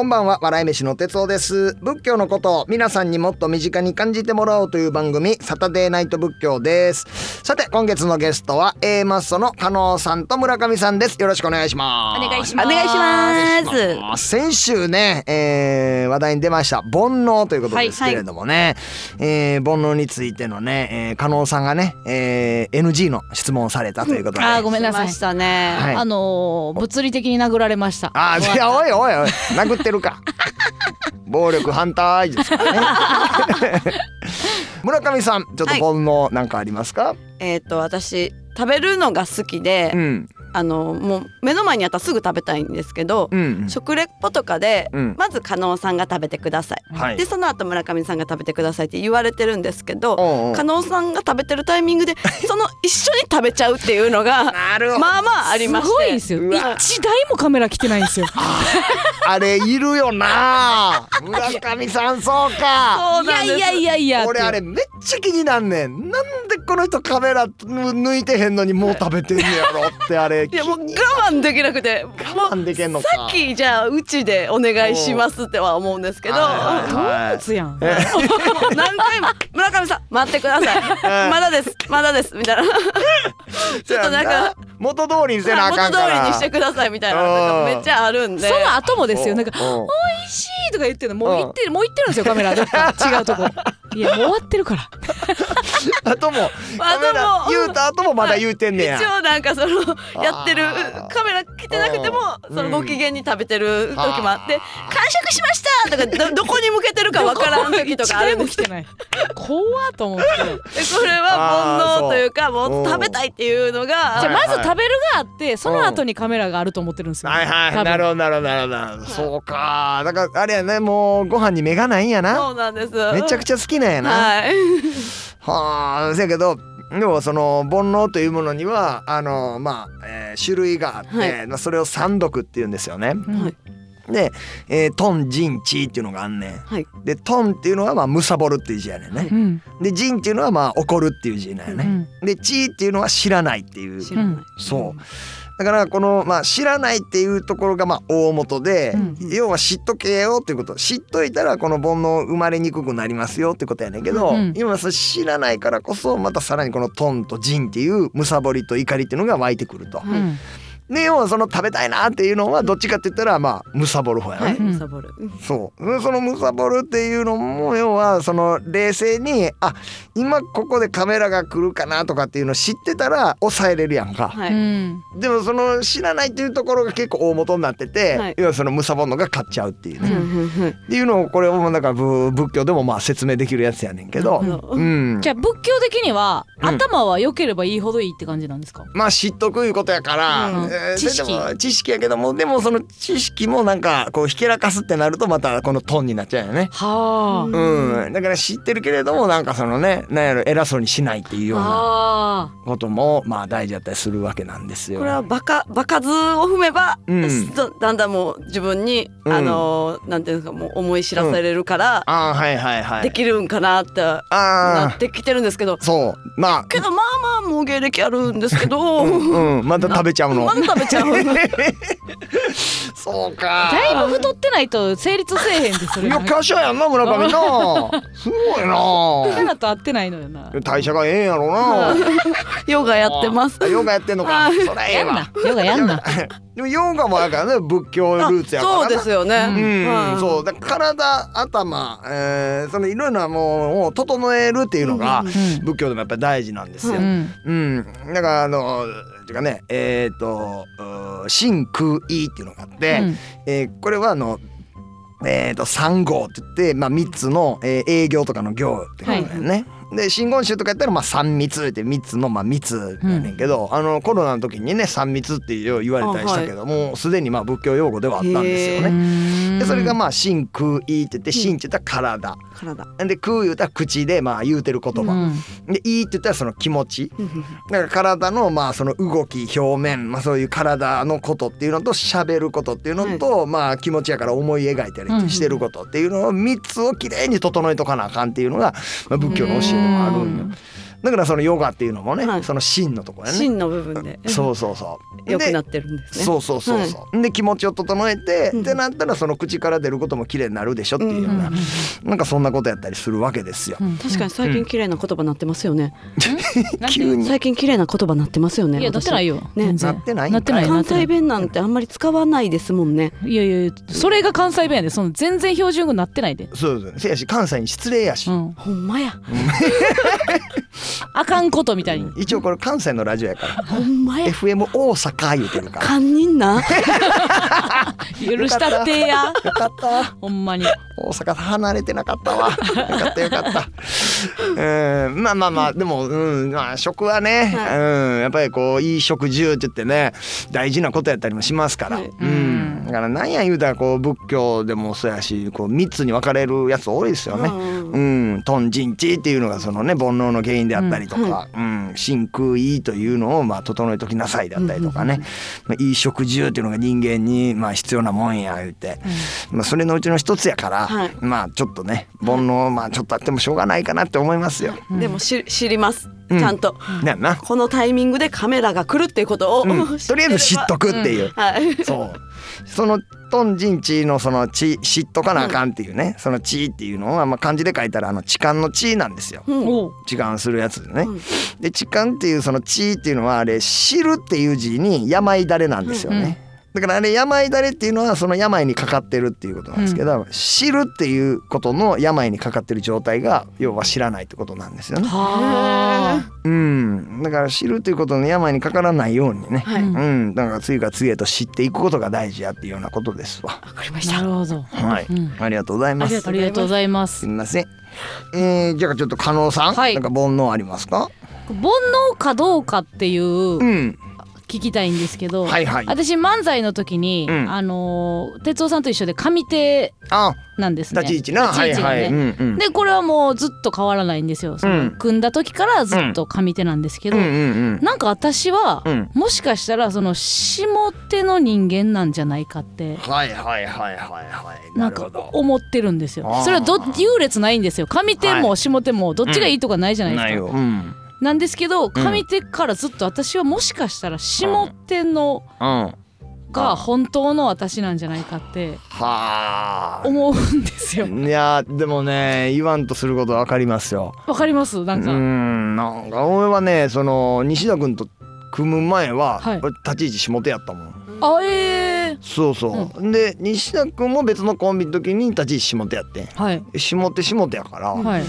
こんばんは笑い飯の哲夫です。仏教のことを皆さんにもっと身近に感じてもらおうという番組サタデーナイト仏教です。さて今月のゲストは A マッソの加納さんと村上さんです。よろしくお願いします。お願いします。お願いします。まあ先週ね、えー話題に出ました煩悩ということですけれどもね、えー煩悩についてのね、えー、加納さんがね、えー NG の質問をされたということで、あーごめんなさい。しましたね。はい。あのー物理的に殴られました。あーいやおいおいおい。殴ってるか。暴力反対ですからね。村上さんちょっと煩悩なんかありますか、えっ、と私食べるのが好きで、うんあのもう目の前にあったらすぐ食べたいんですけど、うん食レポとかで、うん。まず加納さんが食べてください。はい。でその後村上さんが食べてくださいって言われてるんですけど、加納さんが食べてるタイミングで その一緒に食べちゃうっていうのがなるほど。まあまあありましてすごいんですよ。一台もカメラ来てないんですよ。あれいるよな。村上さんそうか。そうなんです。いやいやいやいや。俺あれめっちゃ気になんねん。なんでこの人カメラ抜いてへんのにもう食べてんねやろってあれいやもう我慢できなくても我慢できんのか。さっきじゃあうちでお願いしますっては思うんですけど。はいはいはい。動物やん。何回も村上さん待ってください。まだです。まだです。みたいな。ちょっとなんか元通りにせなあかんから。元通りにしてくださいみたいなのがめっちゃあるんで。その後もですよ。なんかおうおう美味しいとか言ってるのもう言ってるもう言ってるんですよカメラ。どっか違うとこ。いやもう終わってるから。あともカメラ言うた後もまだ言うてんねや。一応なんかそのやってるカメラ来てなくてもうん。そのご機嫌に食べてる時もあって「完食しました!」とかどどこに向けてるかわからん時とかあるんです一台も来てない。怖っと思って。でこれは煩悩というかもう食べたいっていうのがじゃまず食べるがあってその後にカメラがあると思ってるんですよ。はいはい。なるほどなるほどなるほど。そうか。だからあれやねもうご飯に目がないんやな。そうなんです。めちゃくちゃ好きなんやな。はい。はあせやけどでもその煩悩というものにはあのまあ、えー種類があって、はいまあそれを三毒って言うんですよね。うんはいで、えートンジンチーっていうのがあんねん。はいでトンっていうのはまあむさぼるっていう字やねんね。うんでジンっていうのはまあ怒るっていう字なんやね。うんでチーっていうのは知らないっていう。知らないそう。だからこの、まあ、知らないっていうところがまあ大元で、うん。要は知っとけよっていうこと。知っといたらこの煩悩生まれにくくなりますよってことやねんけど、うん。今それ知らないからこそまたさらにこのトンとジンっていうむさぼりと怒りっていうのが湧いてくると。うんで要はその食べたいなっていうのはどっちかって言ったらまあむさぼる方やね。はい。そう。そのむさぼるっていうのも要はその冷静にあ今ここでカメラが来るかなとかっていうのを知ってたら抑えれるやんか。はい。うん。でもその知らないっていうところが結構大元になってて、はい。要はそのむさぼんのが勝っちゃうっていうね、うんっていうのをこれもだからぶ仏教でもまあ説明できるやつやねんけど、うん。じゃあ仏教的にはうん。頭は良ければいいほどいいって感じなんですか？まあ知っとくいうことやから、うんえー知識知識やけどもでもその知識もなんかこうひけらかすってなるとまたこのトンになっちゃうよね。はうん、だから知ってるけれどもなんかそのねなんやろ偉そうにしないっていうようなあ。こともまあ大事だったりするわけなんですよ。これはバカバカ図を踏めば、うん。だだんだんもう自分に、うん。あのーなんていうんですかもう思い知らされるから、ああはいはいはい。できるんかなってなあってきてるんですけど。あそう。まあ。けどまあまあもう芸歴あるんですけど、うん、まだ食べちゃうの。ま。だ食べちゃう そうか。だいぶ太ってないと成立せえへんでそれ。いや、華奢やんな、村上な。すごいな。なと合ってないのよな。代謝がええんやろな。ヨガやってますヨガやってんのか。はいそりゃええわやんな。。ヨガやんな。でもヨガもあるからね、仏教ルーツやからな。そうですよね、うん、はいそうだ体頭、えー、そのいろいろなものを整えるっていうのが、うん仏教でもやっぱり大事なんですよ。ううんん。だからあのていうかねえっ、とう真空意っていうのがあって、うんえーこれはあのえー、と3号って言って、まあ、3つの、えー営業とかの業ってことだよね。で真言宗とかやったらまあ三密って3つのまあ密やねんけど、あのコロナの時にね三密って言われたりしたけどもうすでにまあ仏教用語ではあったんですようね。でそれがまあ心空意って言って心って言ったら体。体。で空言ったら口でまあ言うてる言葉、うん。で意って言ったらその気持ち。だから体のまあその動き表面、まあ、そういう体のことっていうのと喋ることっていうのと、まあ気持ちやから思い描いたりしてることっていうのを3つをきれいに整えとかなあかんっていうのが、まあ、仏教の教えでもあるんよ。だからそのヨガっていうのもね、はい。その心のところやね。芯の部分で。そうそうそう。で良くなってるんですね。そうそうそうそう。で気持ちを整えて、うん。ってなったらその口から出ることも綺麗になるでしょっていうような、うんなんかそんなことやったりするわけですよ。うん。確かに最近綺麗な言葉なってますよね。なんて急に。最近綺麗な言葉なってますよねいやなってないよ。ね。なってないなってない。な関ってない。西弁なんてあんまり使わないですもんね。いやいやいやそれが関西弁やで。その全然標準語なってないで。そうそう。せやし関西に失礼やし。うん。ほんまや あかんことみたいに一応これ関西のラジオやから。ほんまや FM 大阪言うてるから。堪忍な 許したってやよかった。ほんまに大阪離れてなかったわ。よかったよかった。うん、まあまあまあでも、うん、まあ食はね、はうん、やっぱりこういい食住って言ってね、大事なことやったりもしますから。はいうん、だからなんや言うたらこう仏教でもそうやし、こう三つに分かれるやつ多いですよね。うんうん、頓人知っていうのがそのね煩悩の原因であったりとか、うん、真空意というのをまあ整えときなさいであったりとかね、まあ、いい食住っていうのが人間にまあ必要なもんや言って、まあそれのうちの一つやから、はい。まあちょっとね煩悩まあちょっとあってもしょうがないかなって思いますよ。でもし知りますうん。ちゃんと。ねん。な、このタイミングでカメラが来るっていうことを、うん、とりあえず知っとくっていう。はい。そう。その頓人知のその知知っとかなあかんっていうね、その知っていうのはまあ漢字で書いたらあの痴漢の知なんですよ。痴漢するやつでね。うん。で痴漢っていうその知っていうのはあれ知るっていう字に病だれなんですよね。だからあれ病だれっていうのはその病にかかってるっていうことなんですけど、知るっていうことの病にかかってる状態が要は知らないってことなんですよね。はうん、だから知るっていうことの病にかからないようにね、はい、うん。うん、だから次から次へと知っていくことが大事やっていうようなことですわ。わかりまあした。なるほど。はい、うん。ありがとうございます。ありがとうございます。すみません。えー、じゃあちょっと加納さん、はい。なんか煩悩ありますか？煩悩かどうかっていううん、聞きたいんですけど、はいはい。私漫才の時に、うん。あのー哲夫さんと一緒で上手あ、なんですね。立ち位置な、立ち位置がね。はいはい。うんうん。でこれはもうずっと変わらないんですよ。その、うん。組んだ時からずっと上手なんですけど、うん。うんうん。なんか私は、うん。もしかしたらその下手の人間なんじゃないかってはいはいはいはいはい。ななんかど。思ってるんですよ。それはど優劣ないんですよ。上手も下手もどっちがいいとかないじゃないですか、なん。ですけど上手からずっと私はもしかしたら下手のうん。が本当の私なんじゃないかってはあ。思うんですよいやでもね言わんとすることわかりますよ。わかります？なうんか、んなんか俺はねその西田君と組む前は、はい俺立ち位置下手やったもん。あえー、そうそう。で西田君も別のコンビの時に立ち位置下手やってん。はい下手下手やから、はい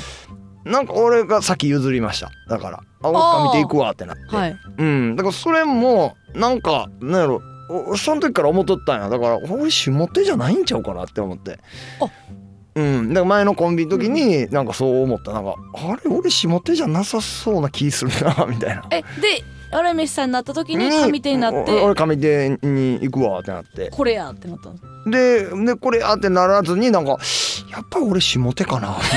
なんか俺が先譲りました。だから。あ俺見ていくわってなって、はい。うん。だからそれもなんかなんやろ。おその時から思っとったんや。だから俺下手じゃないんちゃうかなって思って。あ。うん。だから前のコンビの時になんかそう思った。なんかあれ俺下手じゃなさそうな気するなみたいな。えで荒井飯さんになった時に上手になっおて俺上手に行くわってなって。これやってなったんですででこれあってならずになんかやっぱ俺下手かな。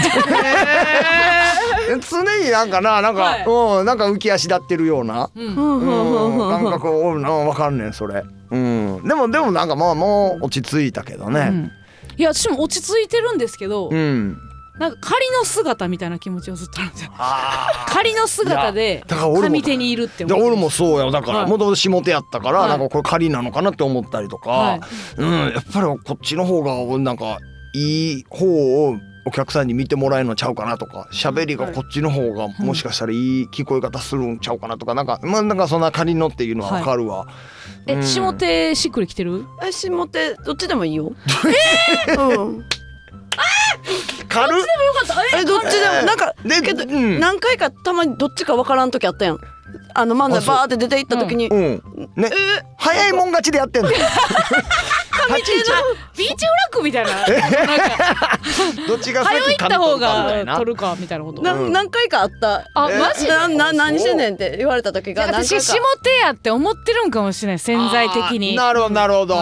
常になんかななんか、はい。うんなんか浮き足立ってるような、うん。うん感覚おるなわかんねんそれ、うん、でもでもなんかまあもう落ち着いたけどね。うん。いや私も落ち着いてるんですけど、うん、なんか仮の姿みたいな気持ちをずっとあるんですよ。あ仮の姿でだから俺も上手にいるってで思って。俺もそうよだからはい。もともと下手やったから、はい。なんかこれ仮なのかなって思ったりとか、はい。うん、やっぱりこっちの方がなんかいい方をお客さんに見てもらえるのちゃうかなとか喋りがこっちの方がもしかしたらいい聞こえ方するんちゃうかなとかなん。かまあなんかそんな仮のっていうのはわかるわ。え、うん。下手しっくりきてる？え下手どっちでもいいよ。うん軽っ。えどっちでもなんかでけどうん。何回かたまにどっちかわからん時あったやん。あの漫才バーって出て行った時にうん。ね。早いもん勝ちでやってんの。立ち位置。ビーチフラッグみたいな。なんか。どっちが早先行った方が取るかみたいなこと。なうん。何回かあった。あえマジなな何してんねんって言われた時が何回私下か手やって思ってるんかもしれない潜在的に。なるほどなるほど。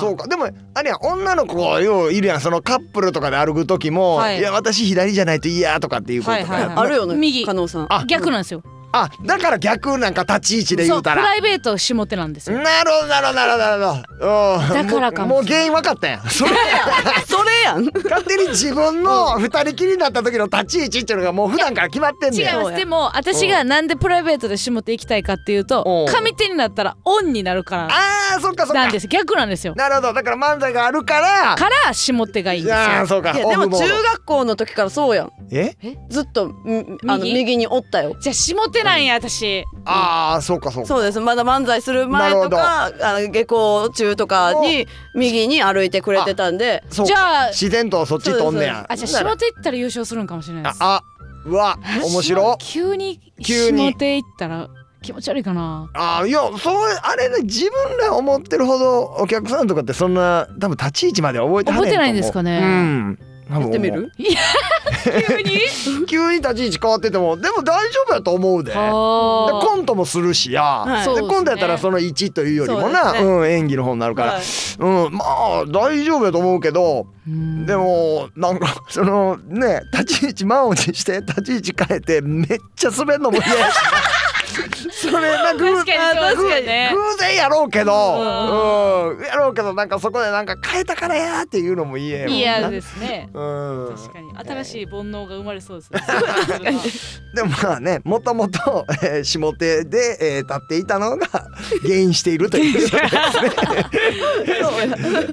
そうか。でもあれや女の子よういるやん。そのカップルとかで歩く時も、はい。い、や私左じゃないと嫌とかっていうことあるよね右。加納さん。あ逆なんですよあだから逆なんか立ち位置で言うたら。そうプライベート下手なんですよ。なるほどなるほどなるほど。なるほどうん。だからかももうもう原因分かったやん。そ れそれやん。勝手に自分の二人きりになった時の立ち位置っていうのがもう普段から決まってんねん。違いますでも私がなんでプライベートで下手行きたいかっていうとうん上手になったらオンになるから。あーそっかそっか。なんです。逆なんですよ。なるほど。だから漫才があるから。から下手がいいんですよ。あーそうか。いやでも中学校の時からそうやん。え？ずっとんあの右？右におったよ。じゃあ下手なんや私。ああそうかそうか。そうです。まだ漫才する前とかあの下校中とかに右に歩いてくれてたんでそうじゃあ自然とそっち飛んねや。あじゃあ下手行ったら優勝するんかもしれないです。ああうわ面白。急に急に下手行ったら気持ち悪いかな。あーいやそうあれね自分ら思ってるほどお客さんとかってそんな多分立ち位置まで覚えてはれんと思う。覚えてないんですかね。うんややってみる？急に？急に立ち位置変わっててもでも大丈夫やと思うで。であ。コントもするしや、はい。でコントやったらその1というよりもな。そうね。うん、演技の方になるから、はい。うんまあ大丈夫やと思うけどーでもなんかそのね立ち位置満を持して立ち位置変えてめっちゃ滑るのも嫌やし それな偶確かにそうですよね。偶然やろうけど、ううん、やろうけどなんかそこでなんか変えたからやっていうのも嫌やもんな。嫌ですね。うん。確かに。新しい煩悩が生まれそうです。ね でもまあねもともとえー下手で、えー立っていたのが原因しているということです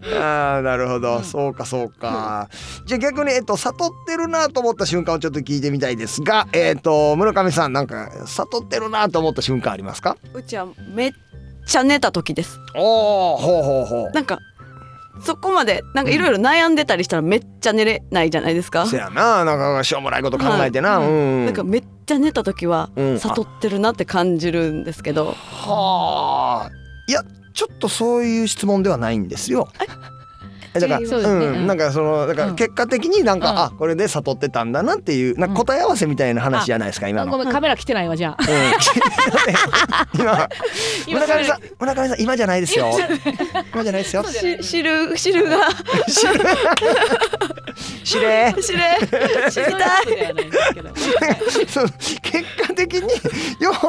ね。ああなるほど、そうかそうか。じゃあ逆にえっと悟ってるなと思った瞬間をちょっと聞いてみたいですが、えっと村上さんなんか悟ってるなと思った瞬間ありますか？うちはめっちゃ寝た時ですおおほうほうほう。なんかそこまでなんかいろいろ悩んでたりしたらめっちゃ寝れないじゃないですかせやななんかしょうもないこと考えてな。はいうん。なんかめっちゃ寝た時はうん悟ってるなって感じるんですけどはあ。いやちょっとそういう質問ではないんですよ。えだから、そうん、なんかそのだからうん。結果的になんか、うん。あこれで悟ってたんだなっていうなんか答え合わせみたいな話じゃないですか今の。ごめんカメラ来てないわじゃあ。うん、今今村上さん村上さん今じゃないですよ。今じゃない。ですよ。し汁汁が。知れ。知れ。知りたい。結果的に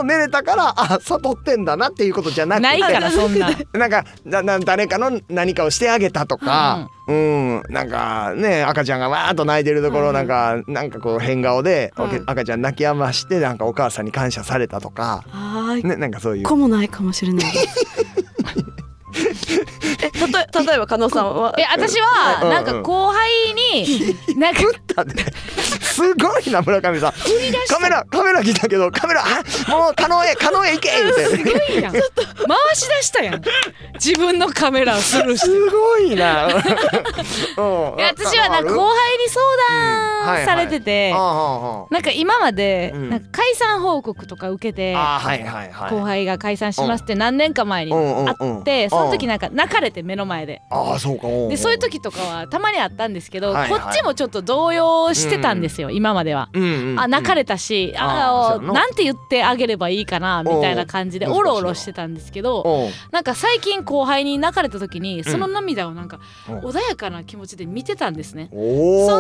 寝れたからあ悟ってんだなっていうことじゃなくて。ないからそんな。なんかなな誰かの何かをしてあげたとか、うん、なんかね赤ちゃんがわーっと泣いてるところなんか、なんかこう変顔で、うん。赤ちゃん泣き止ましてなんかお母さんに感謝されたとか、ね、なんかそういう。一個もないかもしれない たと例えば加納さんは？え私はなんか後輩に なんかだってすごいな村上さん。カメラカメラ来たけどカメラあもう可能へ可能へ行け言うて。すごいやん。回し出したやん。自分のカメラをスルーして。すごいな、うん、いや私はなんか後輩に相談されててなんか今までうん。なんか解散報告とか受けてああはいはいはい。後輩が解散しますって何年か前にあってその時なんか泣かれて目の前で。ああそうか。うんでそういう時とかはたまにあったんですけど、はいはい。こっちもちょっと動揺してたんですよ、今までは。うんうんうん。あ泣かれたし、あーあそうやな。あなんて言ってあげればいいかなみたいな感じでおろおろしてたんですけどなんか最近後輩に泣かれた時にその涙をなんかう。ん穏やかな気持ちで見てたんですね。そ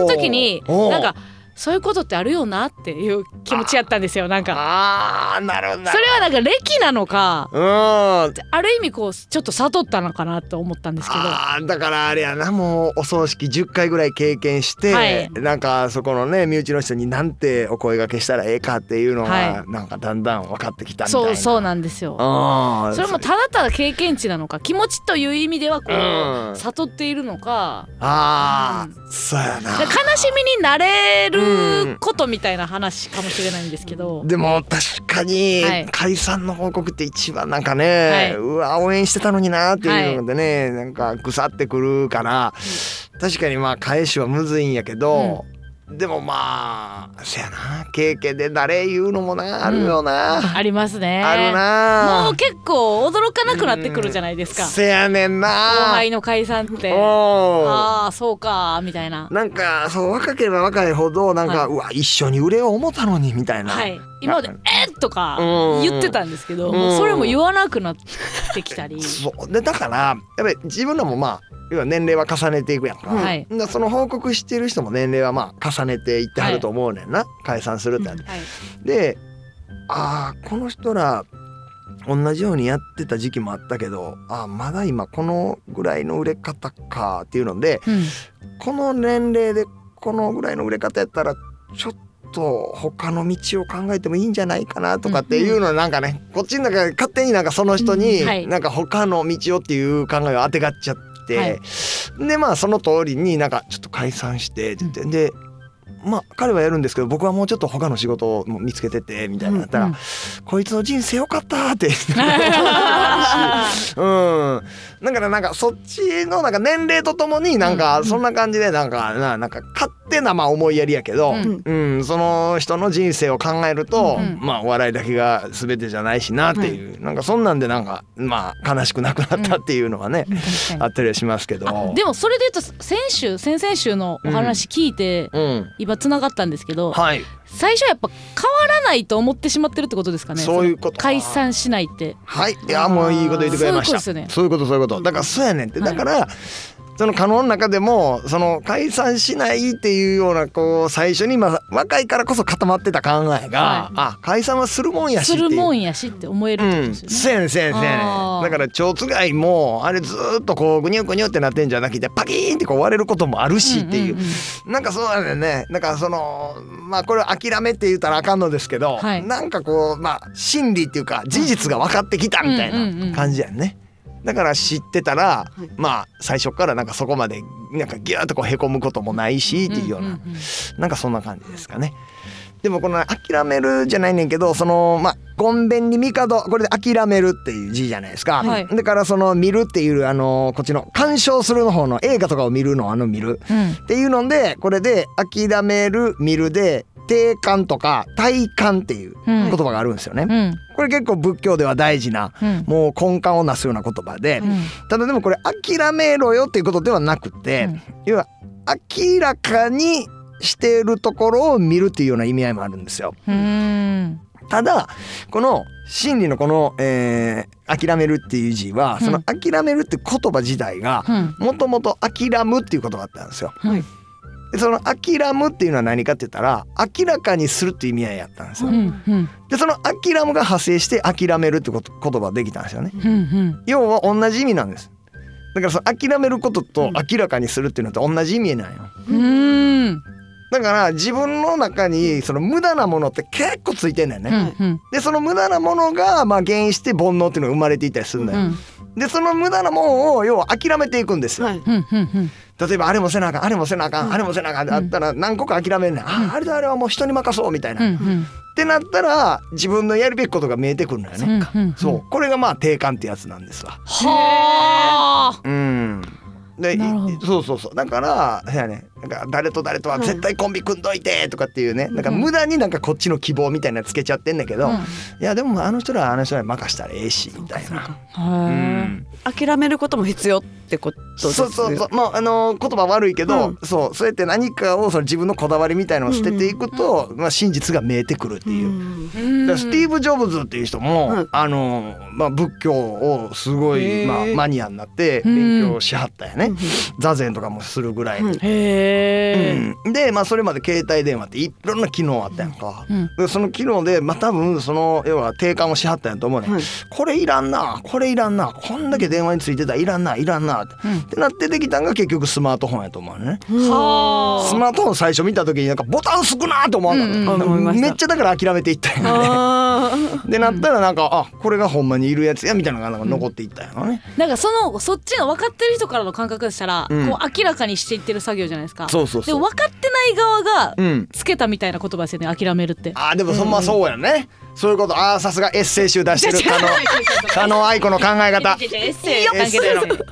の時になんかそういうことってあるよなっていう気持ちやったんですよなんか。ああなるほど。なそれはなんか歴なのか。うん。ある意味こうちょっと悟ったのかなと思ったんですけど。あーだからあれやなもうお葬式10回ぐらい経験して、はい。なんかそこのね身内の人になんてお声掛けしたらええかっていうのが、はなんかだんだん分かってきたみたいな。そうそうなんですよ。それもただただ経験値なのか気持ちという意味ではこう、うん。悟っているのか。あー、うそうやな。悲しみになれることみたいな話かもしれないんですけど、でも確かにはい。解散の報告って一番なんかね、はい。うわ応援してたのになっていうのでね、なんかぐさってくるから確かにまあ返しはむずいんやけど、でもまあせやな。経験で誰言うのもなあるよな、ありますね。あるな。もう結構驚かなくなってくるじゃないですか。せやねんな。後輩の解散って。ああそうかみたいな。なんかそう若ければ若いほどなんか、はい。うわ一緒に売れよう思ったのにみたいな、はい今まで「えっ!」とかうん。言ってたんですけどそれも言わなくなってきたり。そう。でだからやっぱり自分らもまあ要は年齢は重ねていくやんか,、はい。その報告してる人も年齢はまあ重ねていってはると思うねんな、解散するってなって、はい。でああこの人ら同じようにやってた時期もあったけどあーまだ今このぐらいの売れ方かっていうのでうん。この年齢でこのぐらいの売れ方やったらちょっと他の道を考えてもいいんじゃないかなとかっていうのはなんかねこっちの中で勝手になんかその人になんか他の道をっていう考えを当てがっちゃって、はい。でまあその通りになんかちょっと解散してって言って、でまあ彼はやるんですけど僕はもうちょっと他の仕事を見つけててみたいな。ったら、うんこいつの人生よかったって うんだからなんかそっちのなんか年齢とともになんかそんな感じでなんかななんか勝手なまあ思いやりやけど、うん。うん。その人の人生を考えると、うん。まあお笑いだけが全てじゃないしなっていう、なんかそんなんでなんかまあ悲しくなくなったっていうのがね、確かにあったりはしますけど。あでもそれで言うと先週先々週のお話聞いて、うん、今つながったんですけどはい最初はやっぱ変わらないと思ってしまってるってことですかねそういうことの解散しないってはい、いやもういいこと言ってくれました。そういうことですよねそういうことそういうこと。だからそうやねんって。だから、その可能の中でもその解散しないっていうようなこう最初にまあ若いからこそ固まってた考えが、はい。あ解散はするもんやしすっていう。るもんやしって思えるってことうん、ですよね、せやねんせやねんせん。だから蝶つがいもあれずーっとこうぐにゅぐにゅってなってんじゃなくてパキーンってこう割れることもあるしっていう,、んんんなんかそうやねんね。なんかそのまあこれ諦めって言ったらあかんのですけど、はい。なんかこうまあ真理っていうか事実が分かってきたみたいうんうんうんな感じやんね。だから知ってたら、い。まあ最初からなんかそこまでなんかギューッとこうへこむこともないしっていうような、んんんなんかそんな感じですかね。でもこの諦めるじゃないねんけどそのまあごんべんに帝これで諦めるっていう字じゃないですか。はい。だからその見るっていうあのこっちの鑑賞するの方の映画とかを見るのあの見る。うん。っていうのでこれで諦める見るで定感とか体感っていううん。言葉があるんですよね。うん。これ結構仏教では大事なうん。もう根幹をなすような言葉で、うん。ただでもこれ諦めろよっていうことではなくて、うん。要は明らかにしているところを見るっていうような意味合いもあるんですよ。うん。ただこの真理のこの、えー諦めるっていう字はその諦めるって言葉自体がうん。もともと諦むっていう言葉だったんですよ。はい。でその諦むっていうのは何かって言ったら明らかにするっていう意味合いやったんですよ。うんうんでその諦むが派生して諦めるってこと言葉ができたんですよね。うんうん要は同じ意味なんです。だからその諦めることと明らかにするっていうのと同じ意味なんよ。うんだから自分の中にその無駄なものって結構ついてんだよね。うんうんでその無駄なものがまあ原因して煩悩っていうのが生まれていったりするんだよ。うんでその無駄なものを要は諦めていくんですよ。はいうんうんうん例えばあれもせなあかんあれもせなあかん、あれもせなあかんってあったら何個か諦めんねん、ああれだあれはもう人に任そうみたいな、ってなったら自分のやるべきことが見えてくるんだよね、そう。これがまあ定感ってやつなんですわ。はあ。うん。でそうそうそう。だからやねなんか誰と誰とは絶対コンビ組んどいてとかっていうね、なんか無駄になんかこっちの希望みたいなのつけちゃってんだけど、うん。いやでもあの人らはあの人らに任したらええしみたいな。うへん諦めることも必要ってことですそうそうそう。まああの言葉悪いけど、うん。そうそうやって何かをその自分のこだわりみたいのを捨てていくと、まあ、真実が見えてくるっていう。うスティーブ・ジョブズっていう人も、うん。あのまあ、仏教をすごい、まあ、マニアになって勉強しはったよね、座禅とかもするぐらい、うん。で、まあ、それまで携帯電話っていろんな機能あったやんか、その機能で、まあ、多分その要は定感をしはったんやと思うね、はい。これいらんなこれいらんなこんだけ電話についてたらいらんないらんなって,、うん。ってなってできたんが結局スマートフォンやと思うね、はスマートフォン最初見た時になんかボタン少なと思わなかった、うんうんめっちゃだから諦めていったよね。あ でなったらなんかあこれがほんまにいるやつやみたいなのがなんか残っていったんやろね、なんかそのそっちの分かってる人からの感覚でしたら、うん。こう明らかにしていってる作業じゃないですか。そうそうそう。でも分かってない側がうん。つけたみたいな言葉ですよね諦めるって。あでもそんまそうやね、そういうこと。あーさすがエッセイ集出してる。加納 加納愛子の考え方。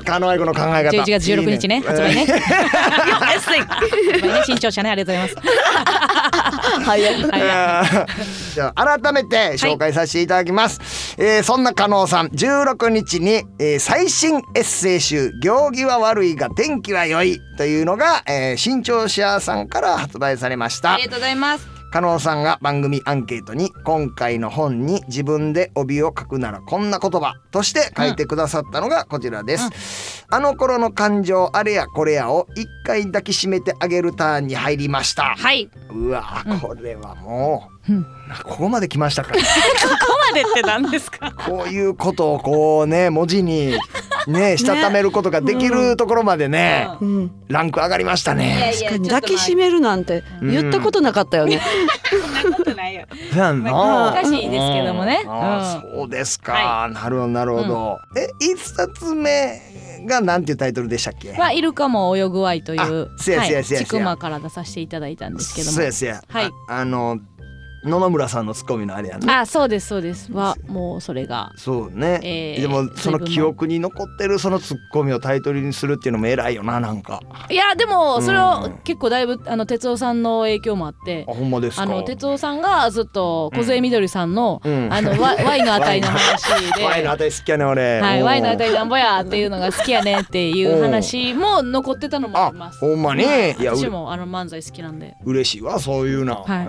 加納愛子の考え方。11月16日ね発売ね。エッセイ。新潮社ねありがとうございます。はい。じゃあ改めて紹介させていただきます、えーそんな加納さん16日に、えー最新エッセイ集「行儀は悪いが天気は良い」というのが、えー新潮シアさんから発売されました。ありがとうございます加納さんが番組アンケートに今回の本に自分で帯を書くならこんな言葉として書いてくださったのがこちらです、あの頃の感情あれやこれやを一回抱きしめてあげるターンに入りました。はい。こうわこれはもう、うん。ここまで来ましたか。こまでって何ですか？こういうことをこうね文字にね したためることができるところまでねうん。ランク上がりましたね。抱きしめるなんて言ったことなかったよね。そんなことないよ。そうやんな。難しいですけどもね。うん。そうですか、なるほどなるほど、え一冊目がなんていうタイトルでしたっけ？はイルカも泳ぐ愛というあせやせやせやせや。ちくまから出させていただいたんですけども。そうやそうや、はい。ああの野々村さんのツッコミのあれやねあそうですそうです。はもうそれが。そうね、えーでもその記憶に残ってるそのツッコミをタイトルにするっていうのも偉いよななんか。いやでもそれうんは結構だいぶあの哲夫さんの影響もあって。あほんまですか。あの哲夫さんがずっと梢みどりさんの、うん。あのワ ワイのあたりの話で。ワイのあたり好きやね俺。はい、うん。ワイのあたりなんぼやっていうのが好きやねっていう話も残ってたのもああります。ほんまに？はい。いやう私もあの漫才好きなんで。嬉しいわそういうの、はい。え。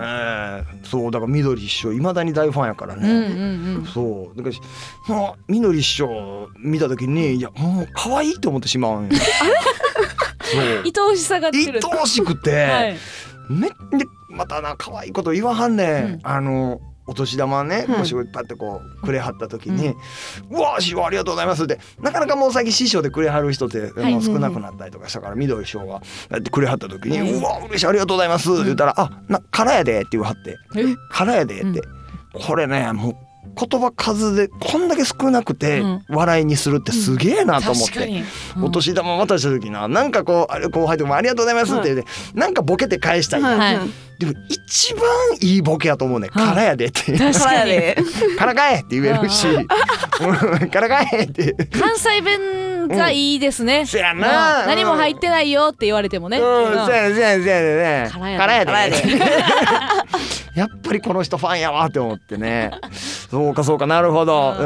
ーそうだから緑師匠いまだに大ファンやからうんうんね、うん。そうだから緑師匠見た時にいやもう可愛いって思ってしまうんよ 愛おしさが。愛おしくて、はい。めでまたな可愛いこと言わはんねん、うんあのお年玉ね、うんもしパッてこうくれはった時に「うわ師匠ありがとうございます」って。なかなかもう最近師匠でくれはる人って、はい。もう少なくなったりとかしたから緑師匠がやってくれはった時に「ううんわ嬉しいありがとうございます」言ったら「あな空やで」って言わはって。え「空やで」って、これねもう言葉数でこんだけ少なくてうん。笑いにするってすげえなと思って。お年玉渡した時ななんかこう後輩とかもありがとうございますって言って、なんかボケて返したい、はい。はい。でも一番いいボケやと思うね「はいからやで」って。確から。やで。「からかえ」って言えるし「うん。からかえ」って。関西弁がいいですね。せやな。うん。何も入ってないよって言われてもね。うん、せやねせやねせやねねからやで。やっぱりこの人ファンやわって思ってね。そうかそうかなるほど。う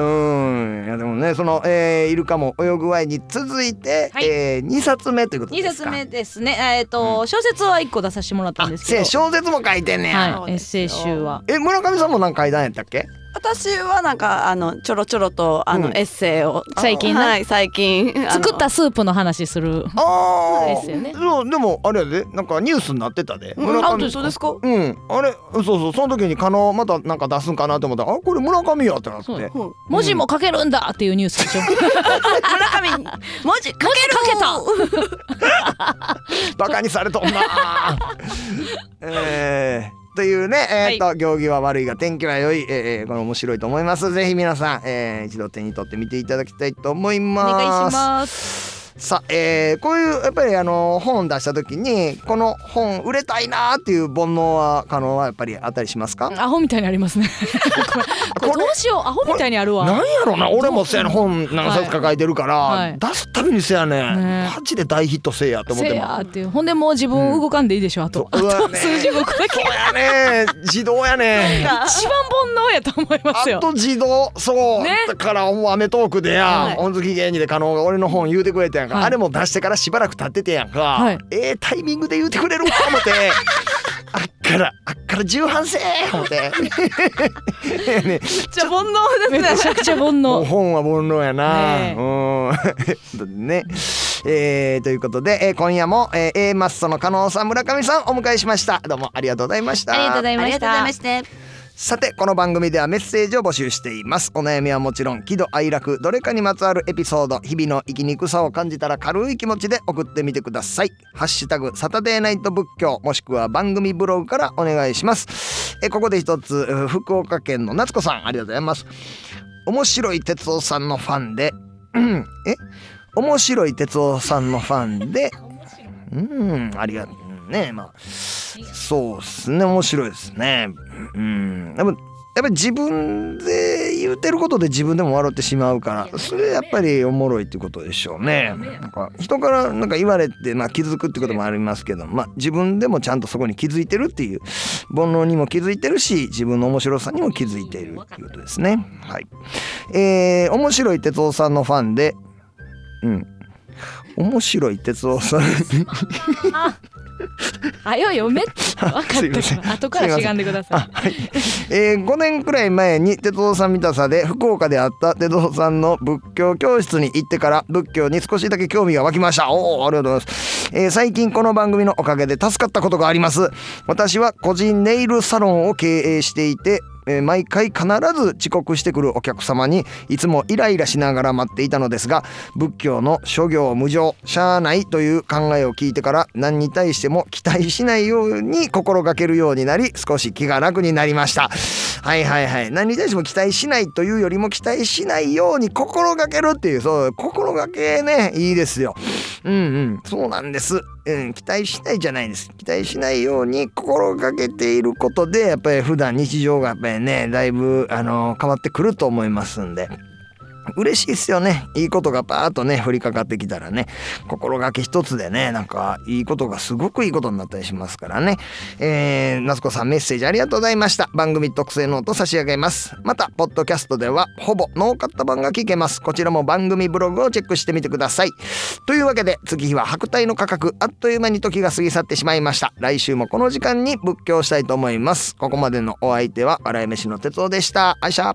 ん。いやでもねその、えー、イルカも泳ぐワイに続いて、はい。えー、2冊目ということ二ですか？冊目ですね。えっと小説は一個出させてもらったんあですけど。小説も書いてんねや、はい。エッセイ集は。え村上さんもなんか書いたんやったっけ？私はなんかあのちょろちょろとあの、うん。エッセイを最近なはい。最近作ったスープの話する。あですよね。そうでもあれやで。なんかニュースになってたで、うん。村上あ本当ですか？うん。あれそうそう。その時に加納またなんか出すんかなと思ったらあこれ村上やってなって。そう。うん。文字も書けるんだっていうニュースでしょ。村上。に 文字書ける。書けた。バカにされとんな。えーというねえー、と、行儀は悪いが天気は良い、えーこれ面白いと思います。ぜひ皆さん、えー一度手に取ってみていただきたいと思いおます。願いします。さあ、えーこういうやっぱりあの本出した時にこの本売れたいなーっていう煩悩は可能はやっぱりあったりしますか？アホみたいにありますね。これどうしよう。アホみたいにあるわ。なんやろな。俺もせやな本何冊か書いてるから、はい。出すたびにせやねねマジで大ヒットせえやって思っせてます。やっていう。ほんでもう自分動かんでいいでしょあと、あとそううわね数字動くだけ。そうやね自動やね一番煩悩やと思いますよあと自動そう、ねだからもうアメトークでや、はい。本好き芸人で加納が俺の本言うてくれてやんか、はい。あれも出してからしばらく経っててやんか、はい。ええタイミングで言うてくれるわ思って。あっからあっから重版せえ思ってねじゃあ煩悩めですね。ちゃくちゃ煩悩。本は煩悩やな。ねえ。うん。ね。えー、ということで、えー今夜も、えー、A マッソの加納さん村上さんお迎えしました。どうもありがとうございました。ありがとうございましたさてこの番組ではメッセージを募集しています。お悩みはもちろん喜怒哀楽どれかにまつわるエピソード日々の生きにくさを感じたら軽い気持ちで送ってみてください。ハッシュタグサタデーナイト仏教もしくは番組ブログからお願いします。えここで一つ福岡県の夏子さんありがとうございます。面白い哲夫さんのファンでんえ？面白い哲夫さんのファンでうんありがとうねまあ。そうですね。面白いですね。うん。やっぱやっぱり自分で言うてることで自分でも笑ってしまうからそれやっぱりおもろいってことでしょうね。なんか人からなんか言われて、まあ、気づくってこともありますけど、まあ、自分でもちゃんとそこに気づいてるっていう煩悩にも気づいてるし自分の面白さにも気づいているっていうことですね。はい。えー、面白い哲夫さんのファンでうん。面白い哲夫さん。あよ読め。って分かった。から後からしがんでください。はい、えー、5年くらい前に哲夫さん見たさで福岡であった哲夫さんの仏教教室に行ってから仏教に少しだけ興味が湧きました。おおありがとうございます、えー最近この番組のおかげで助かったことがあります。私は個人ネイルサロンを経営していてえー毎回必ず遅刻してくるお客様にいつもイライラしながら待っていたのですが仏教の諸行無常しゃあないという考えを聞いてから何に対しても期待しないように心がけるようになり少し気が楽になりましたはいはいはい。何に対しても期待しないというよりも期待しないように心がけるっていうそう心がけねいいですよ。うんうん。そうなんです。うん、期待しないじゃないです。期待しないように心がけていることでやっぱり普段日常がやっぱりねだいぶあの変わってくると思いますんで。嬉しいですよね。いいことがパーッとね降りかかってきたらね。心がけ一つでねなんかいいことがすごくいいことになったりしますからね。えー、夏子さんメッセージありがとうございました。番組特製ノート差し上げます。またポッドキャストではほぼノーカット版が聞けます。こちらも番組ブログをチェックしてみてください。というわけで次日は白帯の価格あっという間に時が過ぎ去ってしまいました。来週もこの時間に仏教したいと思います。ここまでのお相手は笑い飯の哲夫でした。あいしゃ